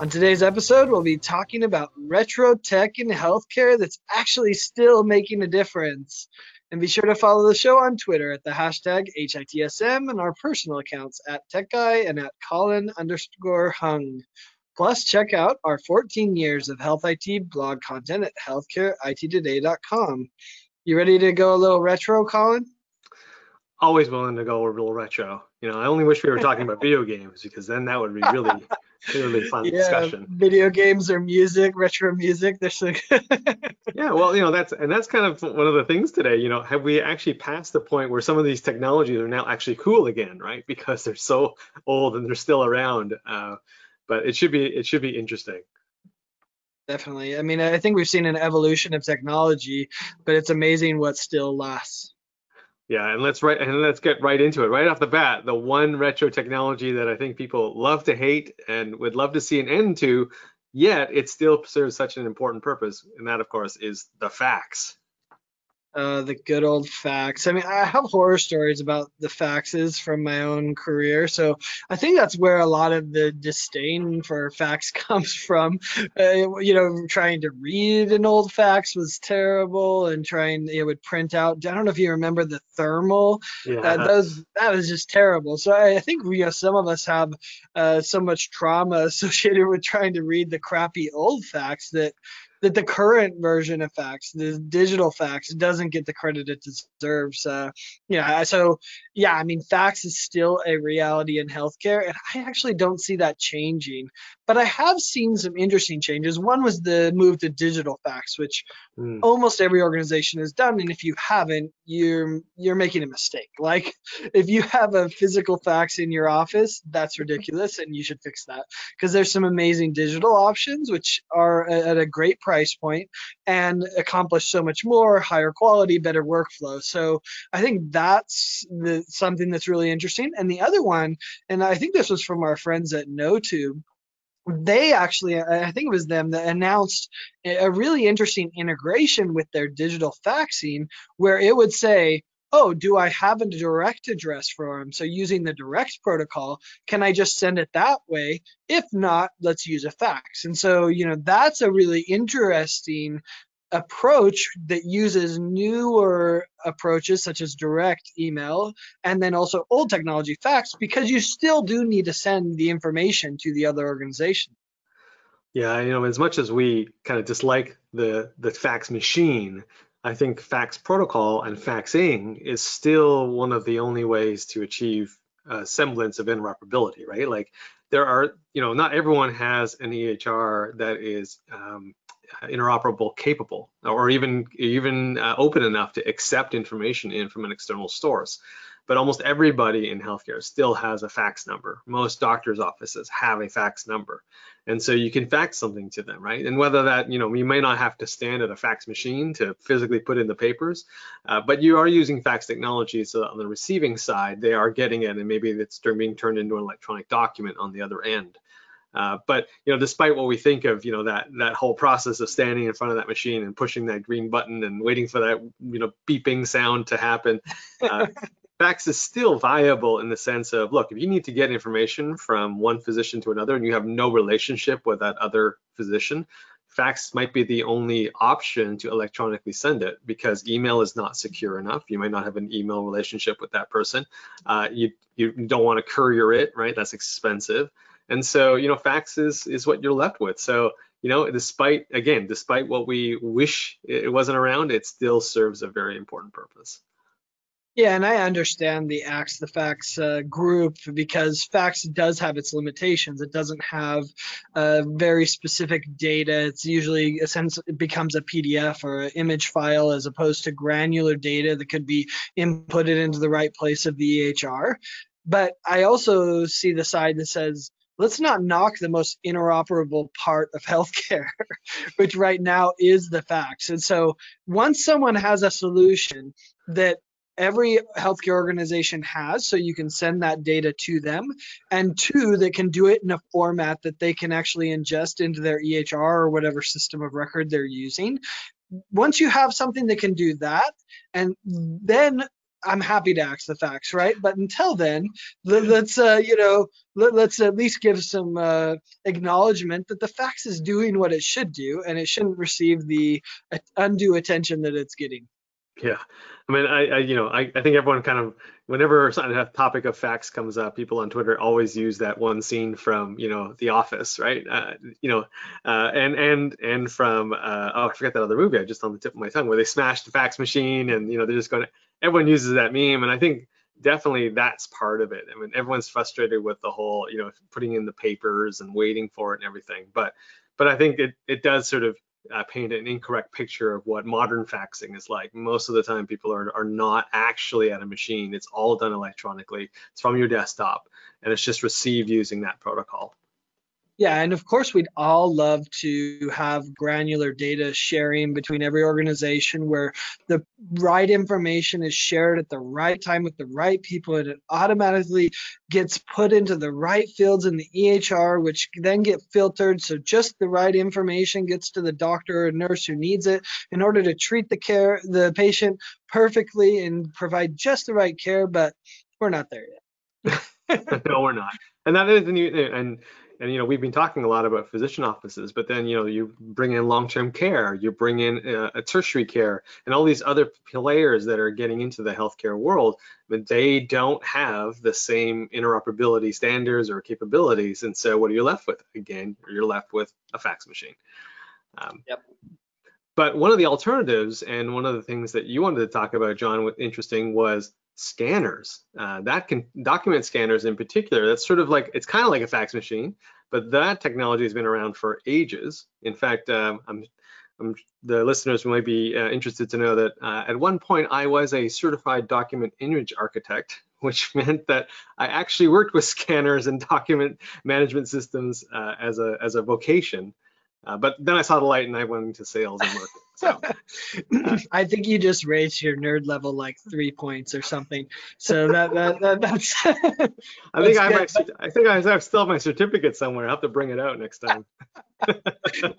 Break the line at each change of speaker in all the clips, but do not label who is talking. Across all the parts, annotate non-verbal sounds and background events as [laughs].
On today's episode, we'll be talking about retro tech in healthcare that's actually still making a difference. And be sure to follow the show on Twitter at the hashtag HITSM and our personal accounts at TechGuy and at Colin underscore Hung. Plus, check out our 14 years of health IT blog content at healthcareittoday.com. You ready to go a little retro, Colin?
Always willing to go a little retro. You know, I only wish we were talking about video games because then that would be really really [laughs] fun yeah, discussion.
Video games or music, retro music. There's [laughs] like
yeah, well, you know, that's and that's kind of one of the things today. You know, have we actually passed the point where some of these technologies are now actually cool again, right? Because they're so old and they're still around. Uh, but it should be it should be interesting.
Definitely. I mean, I think we've seen an evolution of technology, but it's amazing what still lasts.
Yeah, and let's right and let's get right into it. Right off the bat, the one retro technology that I think people love to hate and would love to see an end to, yet it still serves such an important purpose, and that of course is the fax.
Uh, the good old fax. I mean, I have horror stories about the faxes from my own career, so I think that's where a lot of the disdain for fax [laughs] comes from. Uh, you know, trying to read an old fax was terrible, and trying it would print out. I don't know if you remember the thermal. Yeah. Uh, those that was just terrible. So I, I think you know some of us have uh, so much trauma [laughs] associated with trying to read the crappy old fax that that the current version of fax, the digital fax, doesn't get the credit it deserves. Uh, yeah, so yeah, I mean, fax is still a reality in healthcare, and I actually don't see that changing. But I have seen some interesting changes. One was the move to digital fax, which mm. almost every organization has done, and if you haven't, you're you're making a mistake. [laughs] Like if you have a physical fax in your office, that's ridiculous, and you should fix that because there's some amazing digital options which are at a great price point and accomplish so much more, higher quality, better workflow. So I think that's the something that's really interesting. And the other one, and I think this was from our friends at Kno2, they actually, I think it was them that announced a really interesting integration with their digital faxing where it would say, oh, do I have a direct address for them? So using the direct protocol, can I just send it that way? If not, let's use a fax. And so, you know, that's a really interesting approach that uses newer approaches such as direct email and then also old technology fax because you still do need to send the information to the other organization.
Yeah, you know, as much as we kind of dislike the the fax machine, I think fax protocol and faxing is still one of the only ways to achieve a semblance of interoperability, right? Like there are, you know, not everyone has an EHR that is um, interoperable capable or even even uh, open enough to accept information in from an external source but almost everybody in healthcare still has a fax number. Most doctors offices have a fax number. And so you can fax something to them right? And whether that you know you may not have to stand at a fax machine to physically put in the papers uh, but you are using fax technology. So on the receiving side they are getting it and maybe it's being turned into an electronic document on the other end. Uh, but you know, despite what we think of, you know, that that whole process of standing in front of that machine and pushing that green button and waiting for that, you know, beeping sound to happen, uh, [laughs] fax is still viable in the sense of, look, if you need to get information from one physician to another and you have no relationship with that other physician, fax might be the only option to electronically send it because email is not secure enough. You might not have an email relationship with that person. Uh, you you don't want to courier it, right? That's expensive. And so, you know, fax is, is what you're left with. So, you know, despite, again, despite what we wish it wasn't around, it still serves a very important purpose.
Yeah, and I understand the Axe the Fax uh, group because fax does have its limitations. It doesn't have uh, very specific data. It's usually a sense it becomes a PDF or an image file as opposed to granular data that could be inputted into the right place of the EHR. But I also see the side that says let's not knock the most interoperable part of [laughs] healthcare, which right now is the fax. And so once someone has a solution that every healthcare organization has so you can send that data to them and two they can do it in a format that they can actually ingest into their EHR or whatever system of record they're using once you have something that can do that and then I'm happy to ask the fax, right? But until then, let, us uh, you know, let, us at least give some uh, acknowledgement that the fax is doing what it should do, and it shouldn't receive the undue attention that it's getting.
Yeah, I mean, I, I you know, I, I think everyone kind of whenever a topic of fax comes up, people on Twitter always use that one scene from you know The Office, right? Uh, you know, uh, and and and from uh, oh, I forget that other movie. I just on the tip of my tongue where they smashed the fax machine, and you know they're just going. to Everyone uses that meme, and I think definitely that's part of it. I mean, everyone's frustrated with the whole you know putting in the papers and waiting for it and everything, but but I think it it does sort of uh, paint an incorrect picture of what modern faxing is like. Most of the time, people are, are not actually at a machine. It's all done electronically. It's from your desktop, and it's just received using that protocol.
Yeah, and of course, we'd all love to have granular data sharing between every organization where the right information is shared at the right time with the right people and it automatically gets put into the right fields in the EHR, which then get filtered so just the right information gets to the doctor or nurse who needs it in order to treat the care the patient perfectly and provide just the right care, but we're not there yet. [laughs]
no, we're not. And that is, the new and and you know we've been talking a lot about physician offices but then you know you bring in long-term care you bring in uh, a tertiary care and all these other players that are getting into the healthcare world but they don't have the same interoperability standards or capabilities and so what are you left with? Again you're left with a fax machine.
Um, yep.
but one of the alternatives and one of the things that you wanted to talk about john with interesting was scanners. Uh, that can document scanners in particular. That's sort of like it's kind of like a fax machine, but that technology has been around for ages. In fact, um, I'm, I'm, the listeners might be uh, interested to know that uh, at one point I was a certified document image architect, [laughs] which meant that I actually worked with [laughs] scanners and document management systems uh, as a as a vocation. Uh, but then I saw the light and I went into sales and marketing. So [laughs]
I think you just raised your nerd level like three points or something. So that, that, that that's. [laughs]
I think I might, I think I still have my certificate somewhere. I have to bring it out next time. [laughs]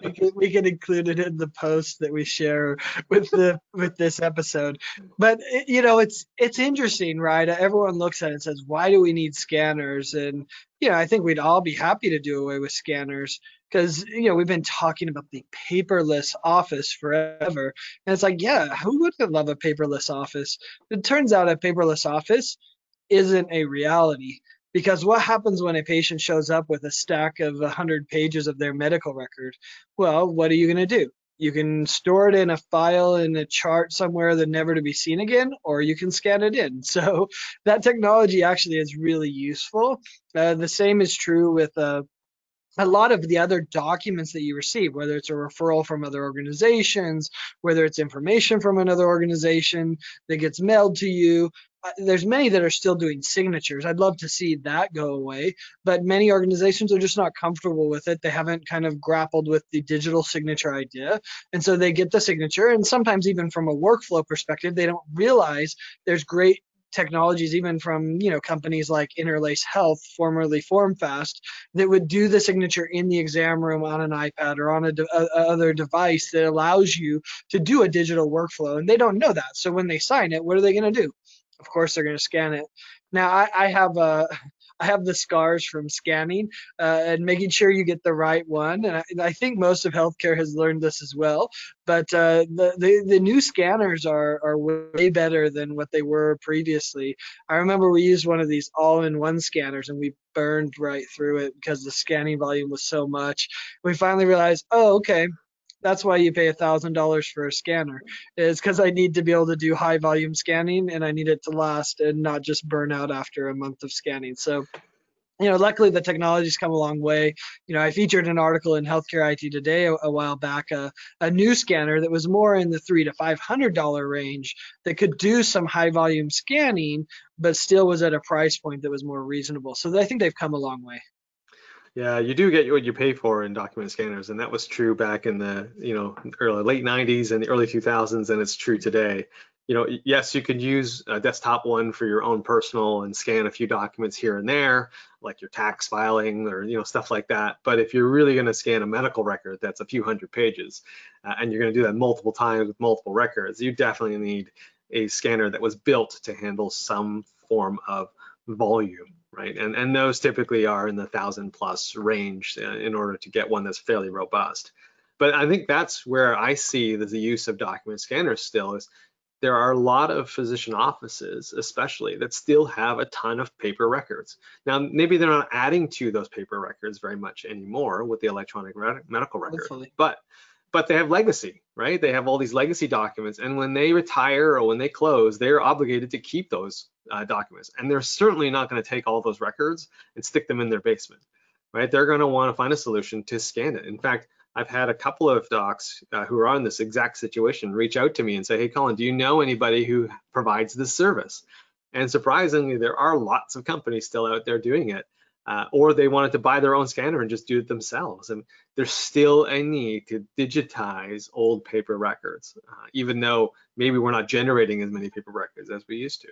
we, can, we can include it in the post that we share with the with this episode. But you know, it's it's interesting, right? Everyone looks at it and says, "Why do we need scanners?" And you know, I think we'd all be happy to do away with scanners because you know we've been talking about the paperless office forever and it's like yeah who wouldn't love a paperless office it turns out a paperless office isn't a reality because what happens when a patient shows up with a stack of 100 pages of their medical record well what are you going to do you can store it in a file in a chart somewhere that never to be seen again, or you can scan it in. [laughs] So that technology actually is really useful. Uh, the same is true with uh, a lot of the other documents that you receive, whether it's a referral from other organizations, whether it's information from another organization that gets mailed to you, uh, there's many that are still doing signatures. I'd love to see that go away, but many organizations are just not comfortable with it. They haven't kind of grappled with the digital signature idea. And so they get the signature, and sometimes even from a workflow perspective, they don't realize there's great technologies, even from you know companies like Interlace Health, formerly Formfast, that would do the signature in the exam room on an iPad or on a, de- a, other device that allows you to do a digital workflow. And they don't know that, so when they sign it, what are they going to do? Of course, they're going to scan it. Now, I, I have a [laughs] I have the scars from scanning uh, and making sure you get the right one. And I, I, think most of healthcare has learned this as well. But uh, the, the, the new scanners are are way better than what they were previously. I remember we used one of these all-in-one scanners and we burned right through it because the scanning volume was so much. We finally realized, oh, okay, that's why you pay a thousand dollars for a scanner is because i need to be able to do high volume scanning and i need it to last and not just burn out after a month of scanning so you know, luckily the technology's come a long way. You know, I featured an article in Healthcare IT Today a, a while back, uh, a new scanner that was more in the three to five hundred dollar range that could do some high volume scanning, but still was at a price point that was more reasonable. So I think they've come a long way.
Yeah, you do get what you pay for in document scanners, and that was true back in the you know early late 90s and the early 2000s, and it's true today. You know, yes, you can use a desktop one for your own personal and scan a few documents here and there, like your tax filing or you know stuff like that. But if you're really going to scan a medical record that's a few hundred pages, uh, and you're going to do that multiple times with multiple records, you definitely need a scanner that was built to handle some form of volume right? And, and those typically are in the thousand plus range uh, in order to get one that's fairly robust. But I think that's where I see the, the use of document scanners still is there are a lot of physician offices, especially, that still have a ton of paper records. Now, maybe they're not adding to those paper records very much anymore with the electronic medical record, but but they have legacy, right? They have all these legacy documents, and when they retire or when they close, they're obligated to keep those uh, documents. And they're certainly not going to take all those records and stick them in their basement, right? They're going to want to find a solution to scan it. In fact, I've had a couple of docs uh, who are on this exact situation reach out to me and say, "Hey, Colin, do you know anybody who provides this service?" And surprisingly, there are lots of companies still out there doing it uh, or they wanted to buy their own scanner and just do it themselves. And there's still a need to digitize old paper records, uh, even though maybe we're not generating as many paper records as we used to.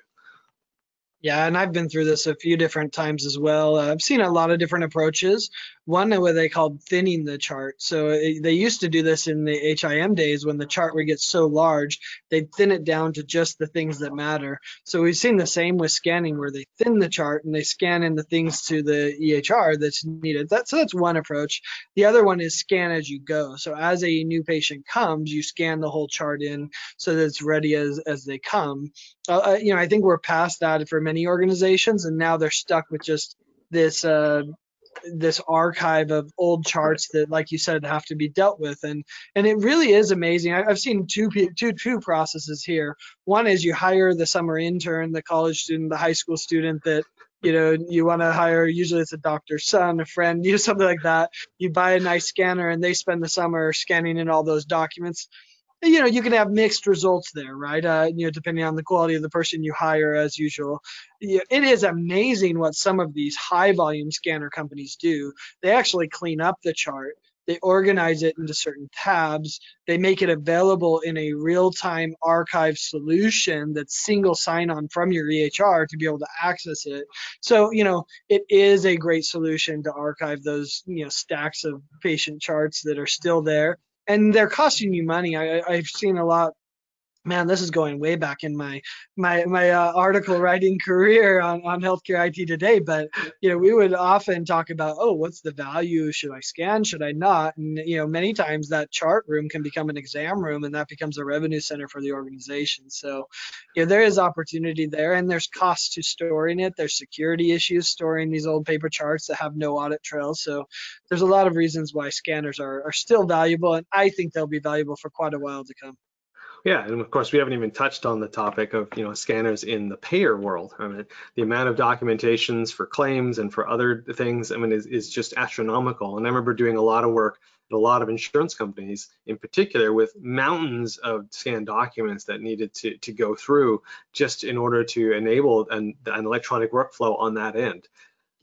Yeah, and I've been through this a few different times as well. Uh, I've seen a lot of different approaches. One where they called thinning the chart. So it, they used to do this in the HIM days when the chart would get so large, they'd thin it down to just the things that matter. So we've seen the same with scanning where they thin the chart and they scan in the things to the EHR that's needed. That, so that's one approach. The other one is scan as you go. So as a new patient comes, you scan the whole chart in so that it's ready as, as they come. Uh, uh you know, I think we're past that for many organizations, and now they're stuck with just this uh, this archive of old charts that, like you said, have to be dealt with, and and it really is amazing. I, have seen two two two processes here. One is you hire the summer intern, the college student, the high school student that you know you want to hire. Usually it's a doctor's son, a friend, [laughs] you know something like that. You buy a nice scanner, and they spend the summer scanning in all those documents you know you can have mixed results there right? Uh, you know depending on the quality of the person you hire as usual. It is amazing what some of these high volume scanner companies do. They actually clean up the chart. They organize it into certain tabs. They make it available in a real-time archive solution that's single sign-on from your ehr to be able to access it. So you know it is a great solution to archive those you know stacks of patient charts that are still there and they're costing you money. I, I've seen a lot man, this is going way back in my my my uh, article writing career on on healthcare IT today. But you know, we would often talk about, oh, what's the value? Should I scan? Should I not? And you know, many times that chart room can become an exam room, and that becomes a revenue center for the organization. So, you know, there is opportunity there, and there's costs to storing it. There's security issues storing these old paper charts that have no audit trails. So, there's a lot of reasons why scanners are are still valuable, and I think they'll be valuable for quite a while to come.
Yeah, and of course we haven't even touched on the topic of you know scanners in the payer world. I mean, the amount of documentations for claims and for other things, I mean, is, is just astronomical. And I remember doing a lot of work at a lot of insurance companies, in particular, with mountains of scanned documents that needed to to go through just in order to enable an, an electronic workflow on that end.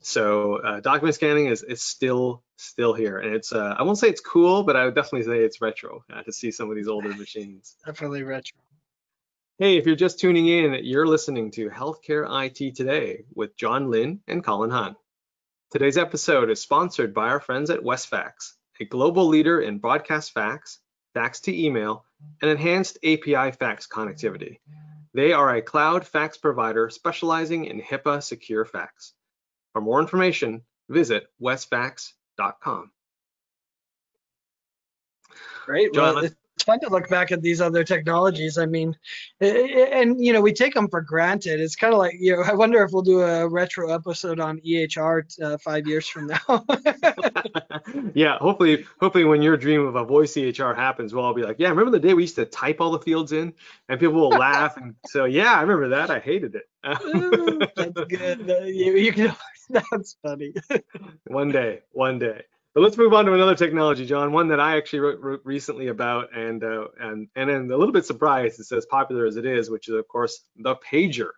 So uh, document scanning is, is still still here, and it's uh, I won't say it's cool, but I would definitely say it's retro uh, to see some of these older [laughs] machines.
Definitely retro.
Hey, if you're just tuning in, you're listening to Healthcare IT Today with John Lynn and Colin Hung. Today's episode is sponsored by our friends at Westfax, a global leader in broadcast fax, fax to email, and enhanced API fax connectivity. They are a cloud fax provider specializing in HIPAA secure fax. For more information, visit westfax.com.
Great. John, well, it's fun to look back at these other technologies. I mean, and you know, we take them for granted. It's kind of like, you know, I wonder if we'll do a retro episode on EHR uh, five years from now. [laughs]
yeah, hopefully, hopefully, when your dream of a voice EHR happens, we'll all be like, yeah, remember the day we used to type all the fields in, and people will laugh. And so, yeah, I remember that. I hated it. [laughs]
That's good. You, you can [laughs] That's funny. [laughs]
one day, one day. But let's move on to another technology, John. One that I actually wrote, wrote recently about, and uh, and and I'm a little bit surprised it's as popular as it is, which is of course the pager.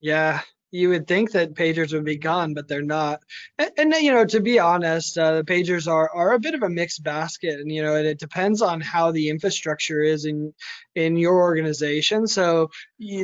Yeah, you would think that pagers would be gone, but they're not. And, and you know, to be honest, uh, the pagers are are a bit of a mixed basket, and you know, and it depends on how the infrastructure is in in your organization. So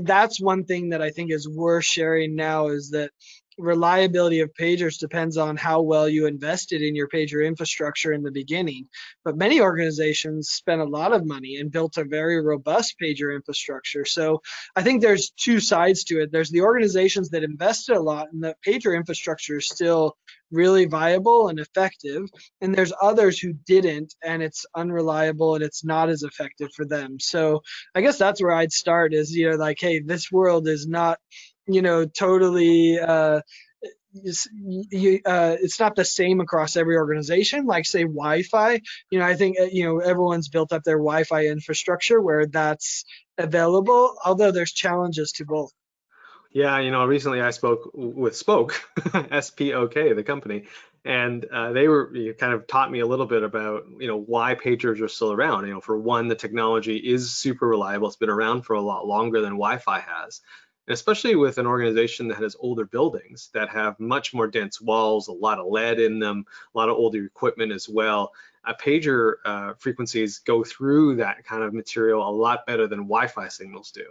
that's one thing that I think is worth sharing now is that reliability of pagers depends on how well you invested in your pager infrastructure in the beginning. But many organizations spent a lot of money and built a very robust pager infrastructure. So I think there's two sides to it. There's the organizations that invested a lot and the pager infrastructure is still really viable and effective. And there's others who didn't and it's unreliable and it's not as effective for them. So I guess that's where I'd start is, you know, like, hey, this world is not you know totally uh, you, uh, it's not the same across every organization like say wi-fi. You know i think uh, you know everyone's built up their wi-fi infrastructure where that's available although there's challenges to both.
Yeah you know recently i spoke with Spok [laughs] s-p-o-k the company and uh, they were kind of taught me a little bit about you know why pagers are still around. You know for one the technology is super reliable. It's been around for a lot longer than wi-fi has and especially with an organization that has older buildings that have much more dense walls, a lot of lead in them, a lot of older equipment as well. Uh, pager uh, frequencies go through that kind of material a lot better than Wi-Fi signals do.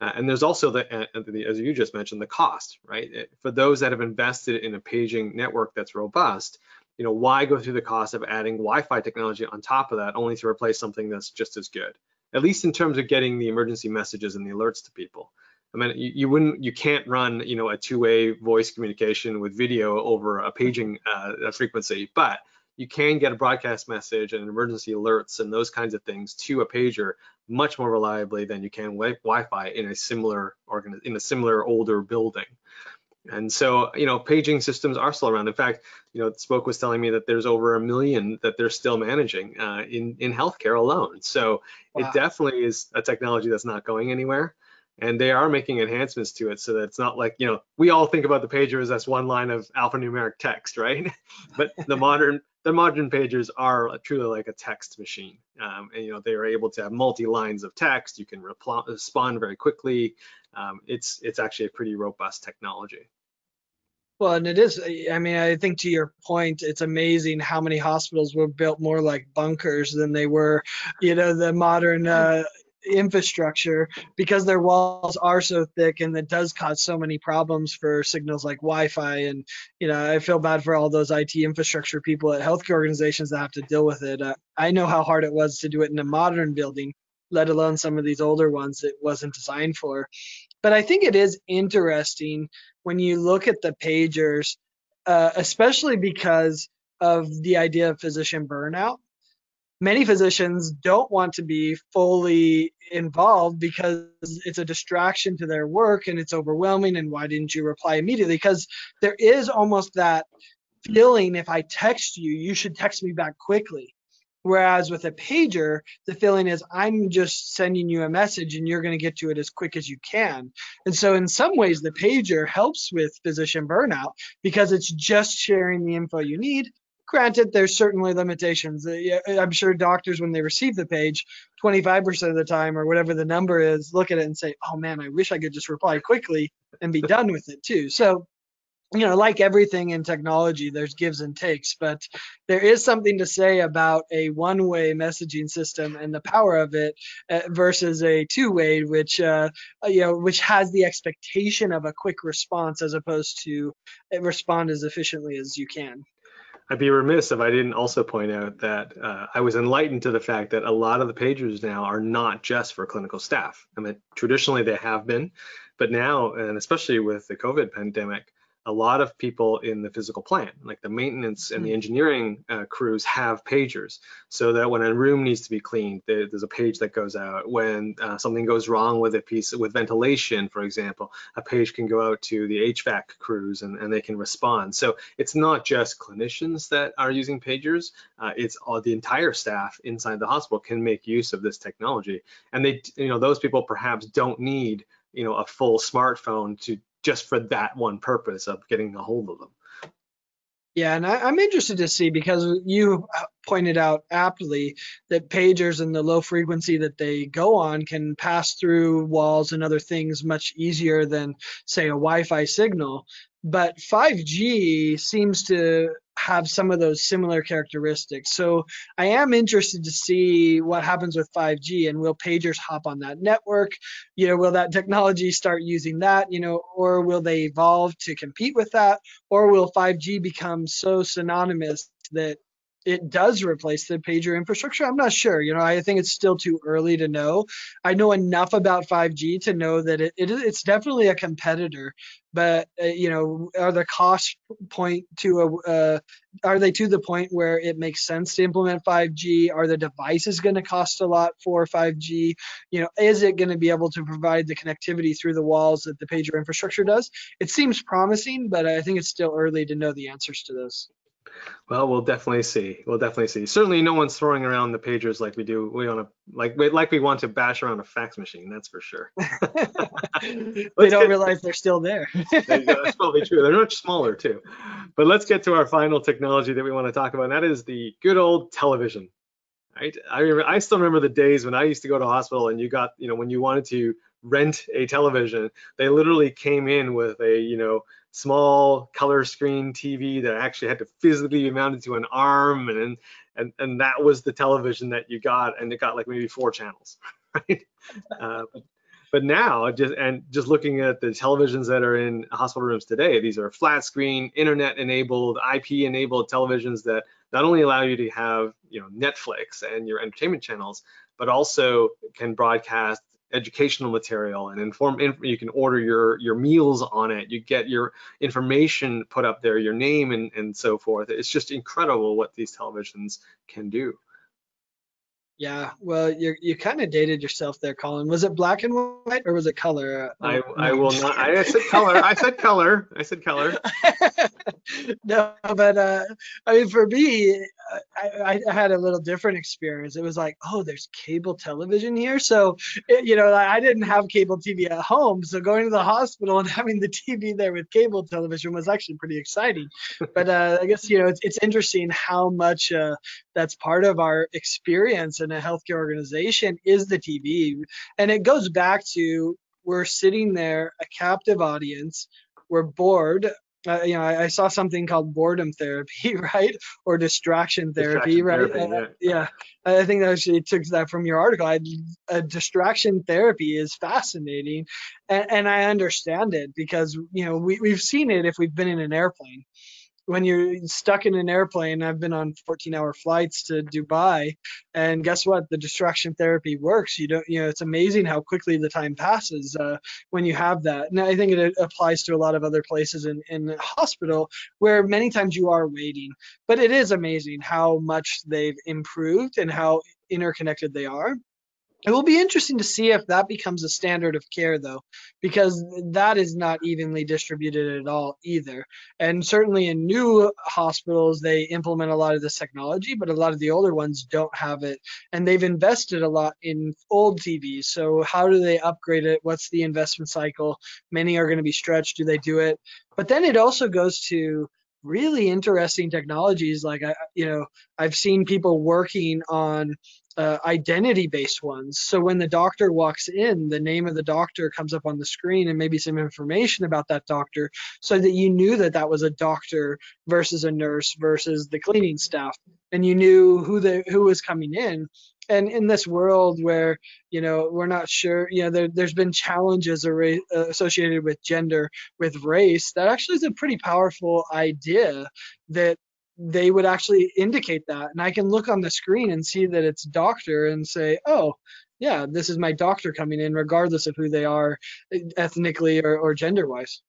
Uh, and there's also the, uh, the, as you just mentioned, the cost, right? It, for those that have invested in a paging network that's robust, you know, why go through the cost of adding Wi-Fi technology on top of that, only to replace something that's just as good? At least in terms of getting the emergency messages and the alerts to people. I mean, you, you, wouldn't, you can't run, you know, a two-way voice communication with video over a paging uh, frequency, but you can get a broadcast message and emergency alerts and those kinds of things to a pager much more reliably than you can wi- Wi-Fi in a similar organ in a similar older building. And so, you know, paging systems are still around. In fact, you know, Spok was telling me that there's over a million that they're still managing uh, in in healthcare alone. So wow. it definitely is a technology that's not going anywhere and they are making enhancements to it so that it's not like you know we all think about the pager as that's one line of alphanumeric text right? [laughs] But the modern the modern pagers are truly like a text machine. Um, and you know they are able to have multi lines of text. You can respond very quickly. Um, it's it's actually a pretty robust technology.
Well, and it is, I mean, I think to your point, it's amazing how many hospitals were built more like bunkers than they were, you know, the modern uh, infrastructure because their walls are so thick and it does cause so many problems for signals like Wi-Fi and you know I feel bad for all those IT infrastructure people at healthcare organizations that have to deal with it. Uh, I know how hard it was to do it in a modern building, let alone some of these older ones it wasn't designed for. But I think it is interesting when you look at the pagers, uh, especially because of the idea of physician burnout many physicians don't want to be fully involved because it's a distraction to their work and it's overwhelming and why didn't you reply immediately? Because there is almost that feeling if i text you you should text me back quickly. Whereas with a pager the feeling is i'm just sending you a message and you're going to get to it as quick as you can. And so in some ways the pager helps with physician burnout because it's just sharing the info you need Granted, there's certainly limitations. Uh, I'm sure doctors, when they receive the page, 25% of the time or whatever the number is, look at it and say, "Oh man, I wish I could just reply quickly and be done with it too." So, you know, like everything in technology, there's gives and takes, but there is something to say about a one-way messaging system and the power of it uh, versus a two-way, which uh, you know, which has the expectation of a quick response as opposed to respond as efficiently as you can.
I'd be remiss if I didn't also point out that uh, I was enlightened to the fact that a lot of the pagers now are not just for clinical staff. I mean, traditionally they have been, but now, and especially with the COVID pandemic, a lot of people in the physical plant, like the maintenance and the hmm. engineering uh, crews, have pagers, so that when a room needs to be cleaned, there's a page that goes out. When uh, something goes wrong with a piece with ventilation, for example, a page can go out to the HVAC crews and, and they can respond. So it's not just clinicians that are using pagers; uh, it's all the entire staff inside the hospital can make use of this technology, and they, you know, those people perhaps don't need you know a full smartphone to just for that one purpose of getting a hold of them.
Yeah, and I, am interested to see because you pointed out aptly that pagers and the low frequency that they go on can pass through walls and other things much easier than, say, a Wi Fi signal. But 5G seems to have some of those similar characteristics. So I am interested to see what happens with 5G and will pagers hop on that network? You know, will that technology start using that, you know, or will they evolve to compete with that? Or will 5G become so synonymous that it does replace the pager infrastructure. I'm not sure. You know, I think it's still too early to know. I know enough about 5G to know that it, it it's definitely a competitor, but uh, you know, are the cost point to a uh, are they to the point where it makes sense to implement 5G? Are the devices going to cost a lot for 5G? You know, is it going to be able to provide the connectivity through the walls that the pager infrastructure does? It seems promising, but I think it's still early to know the answers to those.
Well, we'll definitely see. We'll definitely see. Certainly, no one's throwing around the pagers like we do. We want to like like we want to bash around a fax machine. That's for sure. [laughs] [laughs]
they don't get, realize they're still there. [laughs]
that's probably true. They're much smaller too. But let's get to our final technology that we want to talk about, and that is the good old television. Right? I remember. I still remember the days when I used to go to hospital, and you got, you know, when you wanted to rent a television, they literally came in with a, you know, small color screen TV that actually had to physically be mounted to an arm, and and and that was the television that you got, and it got like maybe four channels, [laughs] right? [laughs] Uh, but, but now, just and just looking at the televisions that are in hospital rooms today, these are flat screen, internet enabled, IP enabled televisions that not only allow you to have you know Netflix and your entertainment channels, but also can broadcast educational material and inform you can order your your meals on it you get your information put up there your name and and so forth it's just incredible what these televisions can do
yeah, well, you you kind of dated yourself there, Colin. Was it black and white or was it color?
I oh, I will not. I said [laughs] color. I said color. I said color.
No, but uh, I mean, for me, I, I had a little different experience. It was like, oh, there's cable television here. So, it, you know, I didn't have cable TV at home. So going to the hospital and [laughs] having the TV there with cable television was actually pretty exciting. But uh, I guess you know, it's it's interesting how much uh, that's part of our experience in a healthcare organization is the TV. And it goes back to we're sitting there, a captive audience, we're bored. Uh, you know, I, I, saw something called boredom therapy, [laughs] right, or distraction therapy, distraction right? Therapy, uh, yeah. yeah. I think I actually took that from your article. I, uh, distraction therapy is fascinating, and, and I understand it because you know we we've seen it if we've been in an airplane when you're stuck in an airplane, I've been on 14 hour flights to Dubai, and guess what? The distraction therapy works. You don't, you know, it's amazing how quickly the time passes uh, when you have that. And I think it applies to a lot of other places in, in hospital where many times you are waiting. But it is amazing how much they've improved and how interconnected they are. It will be interesting to see if that becomes a standard of care, though, because that is not evenly distributed at all either. And certainly in new hospitals, they implement a lot of this technology, but a lot of the older ones don't have it. And they've invested a lot in old TVs. So, how do they upgrade it? What's the investment cycle? Many are going to be stretched. Do they do it? But then it also goes to really interesting technologies like I, you know i've seen people working on uh, identity based ones. So when the doctor walks in, the name of the doctor comes up on the screen and maybe some information about that doctor so that you knew that that was a doctor versus a nurse versus the cleaning staff and you knew who the who was coming in and in this world where you know we're not sure you know there, has been challenges associated with gender with race that actually is a pretty powerful idea that they would actually indicate that. And I can look on the screen and see that it's doctor and say, oh, yeah, this is my doctor coming in, regardless of who they are ethnically or, or gender wise.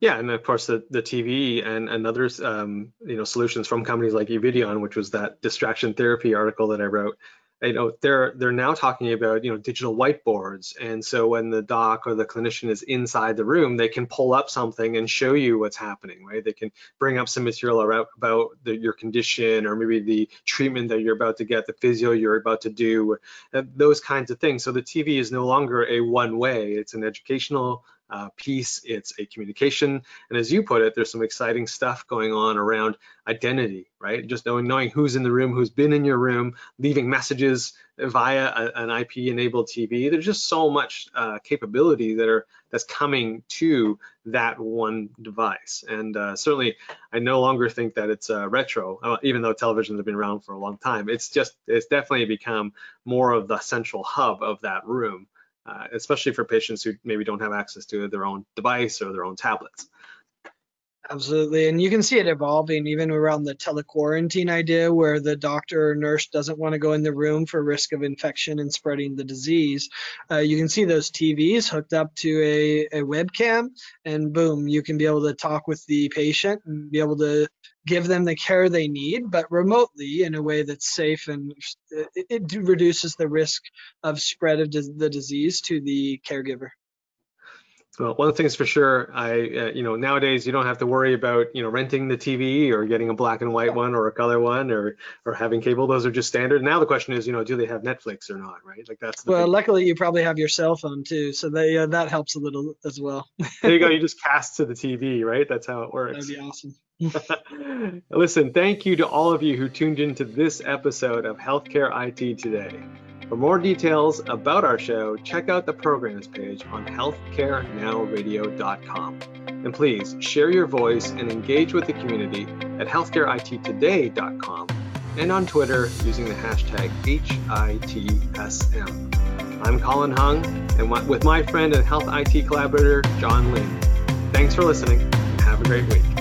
Yeah, and of course the, the TV and, and other um, you know, solutions from companies like Evideon, which was that distraction therapy article that I wrote, you know they're they're now talking about you know digital whiteboards. And so when the doc or the clinician is inside the room they can pull up something and show you what's happening right? They can bring up some material about, the, your condition or maybe the treatment that you're about to get the physio you're about to do those kinds of things. So the tv is no longer a one way it's an educational uh, piece. It's a communication, and as you put it, there's some exciting stuff going on around identity, right? Just knowing knowing who's in the room, who's been in your room, leaving messages via a, an IP-enabled TV. There's just so much uh, capability that are that's coming to that one device, and uh, certainly I no longer think that it's uh, retro, uh, even though televisions have been around for a long time. It's just it's definitely become more of the central hub of that room Uh, especially for patients who maybe don't have access to their own device or their own tablets.
Absolutely. And you can see it evolving even around the telequarantine idea where the doctor or nurse doesn't want to go in the room for risk of infection and spreading the disease. Uh, you can see those TVs hooked up to a, a webcam and boom, you can be able to talk with the patient and be able to give them the care they need, but remotely in a way that's safe and it, it reduces the risk of spread of the disease to the caregiver.
Well, one of the things for sure, I uh, you know nowadays you don't have to worry about you know renting the TV or getting a black and white one or a color one or or having cable. Those are just standard. Now the question is, you know, do they have Netflix or not, right? Like that's.
well, luckily you probably have your cell phone too, so they, uh, that helps a little as well.
there you go. You [laughs] just cast to the TV, right? That's how it works.
That'd be awesome. [laughs]
Listen, thank you to all of you who tuned into this episode of Healthcare IT Today. For more details about our show, check out the programs page on healthcarenowradio.com. And please share your voice and engage with the community at healthcareittoday.com and on Twitter using the hashtag HITSM. I'm Colin Hung, and with my friend and health IT collaborator, John Lynn. Thanks for listening, and have a great week.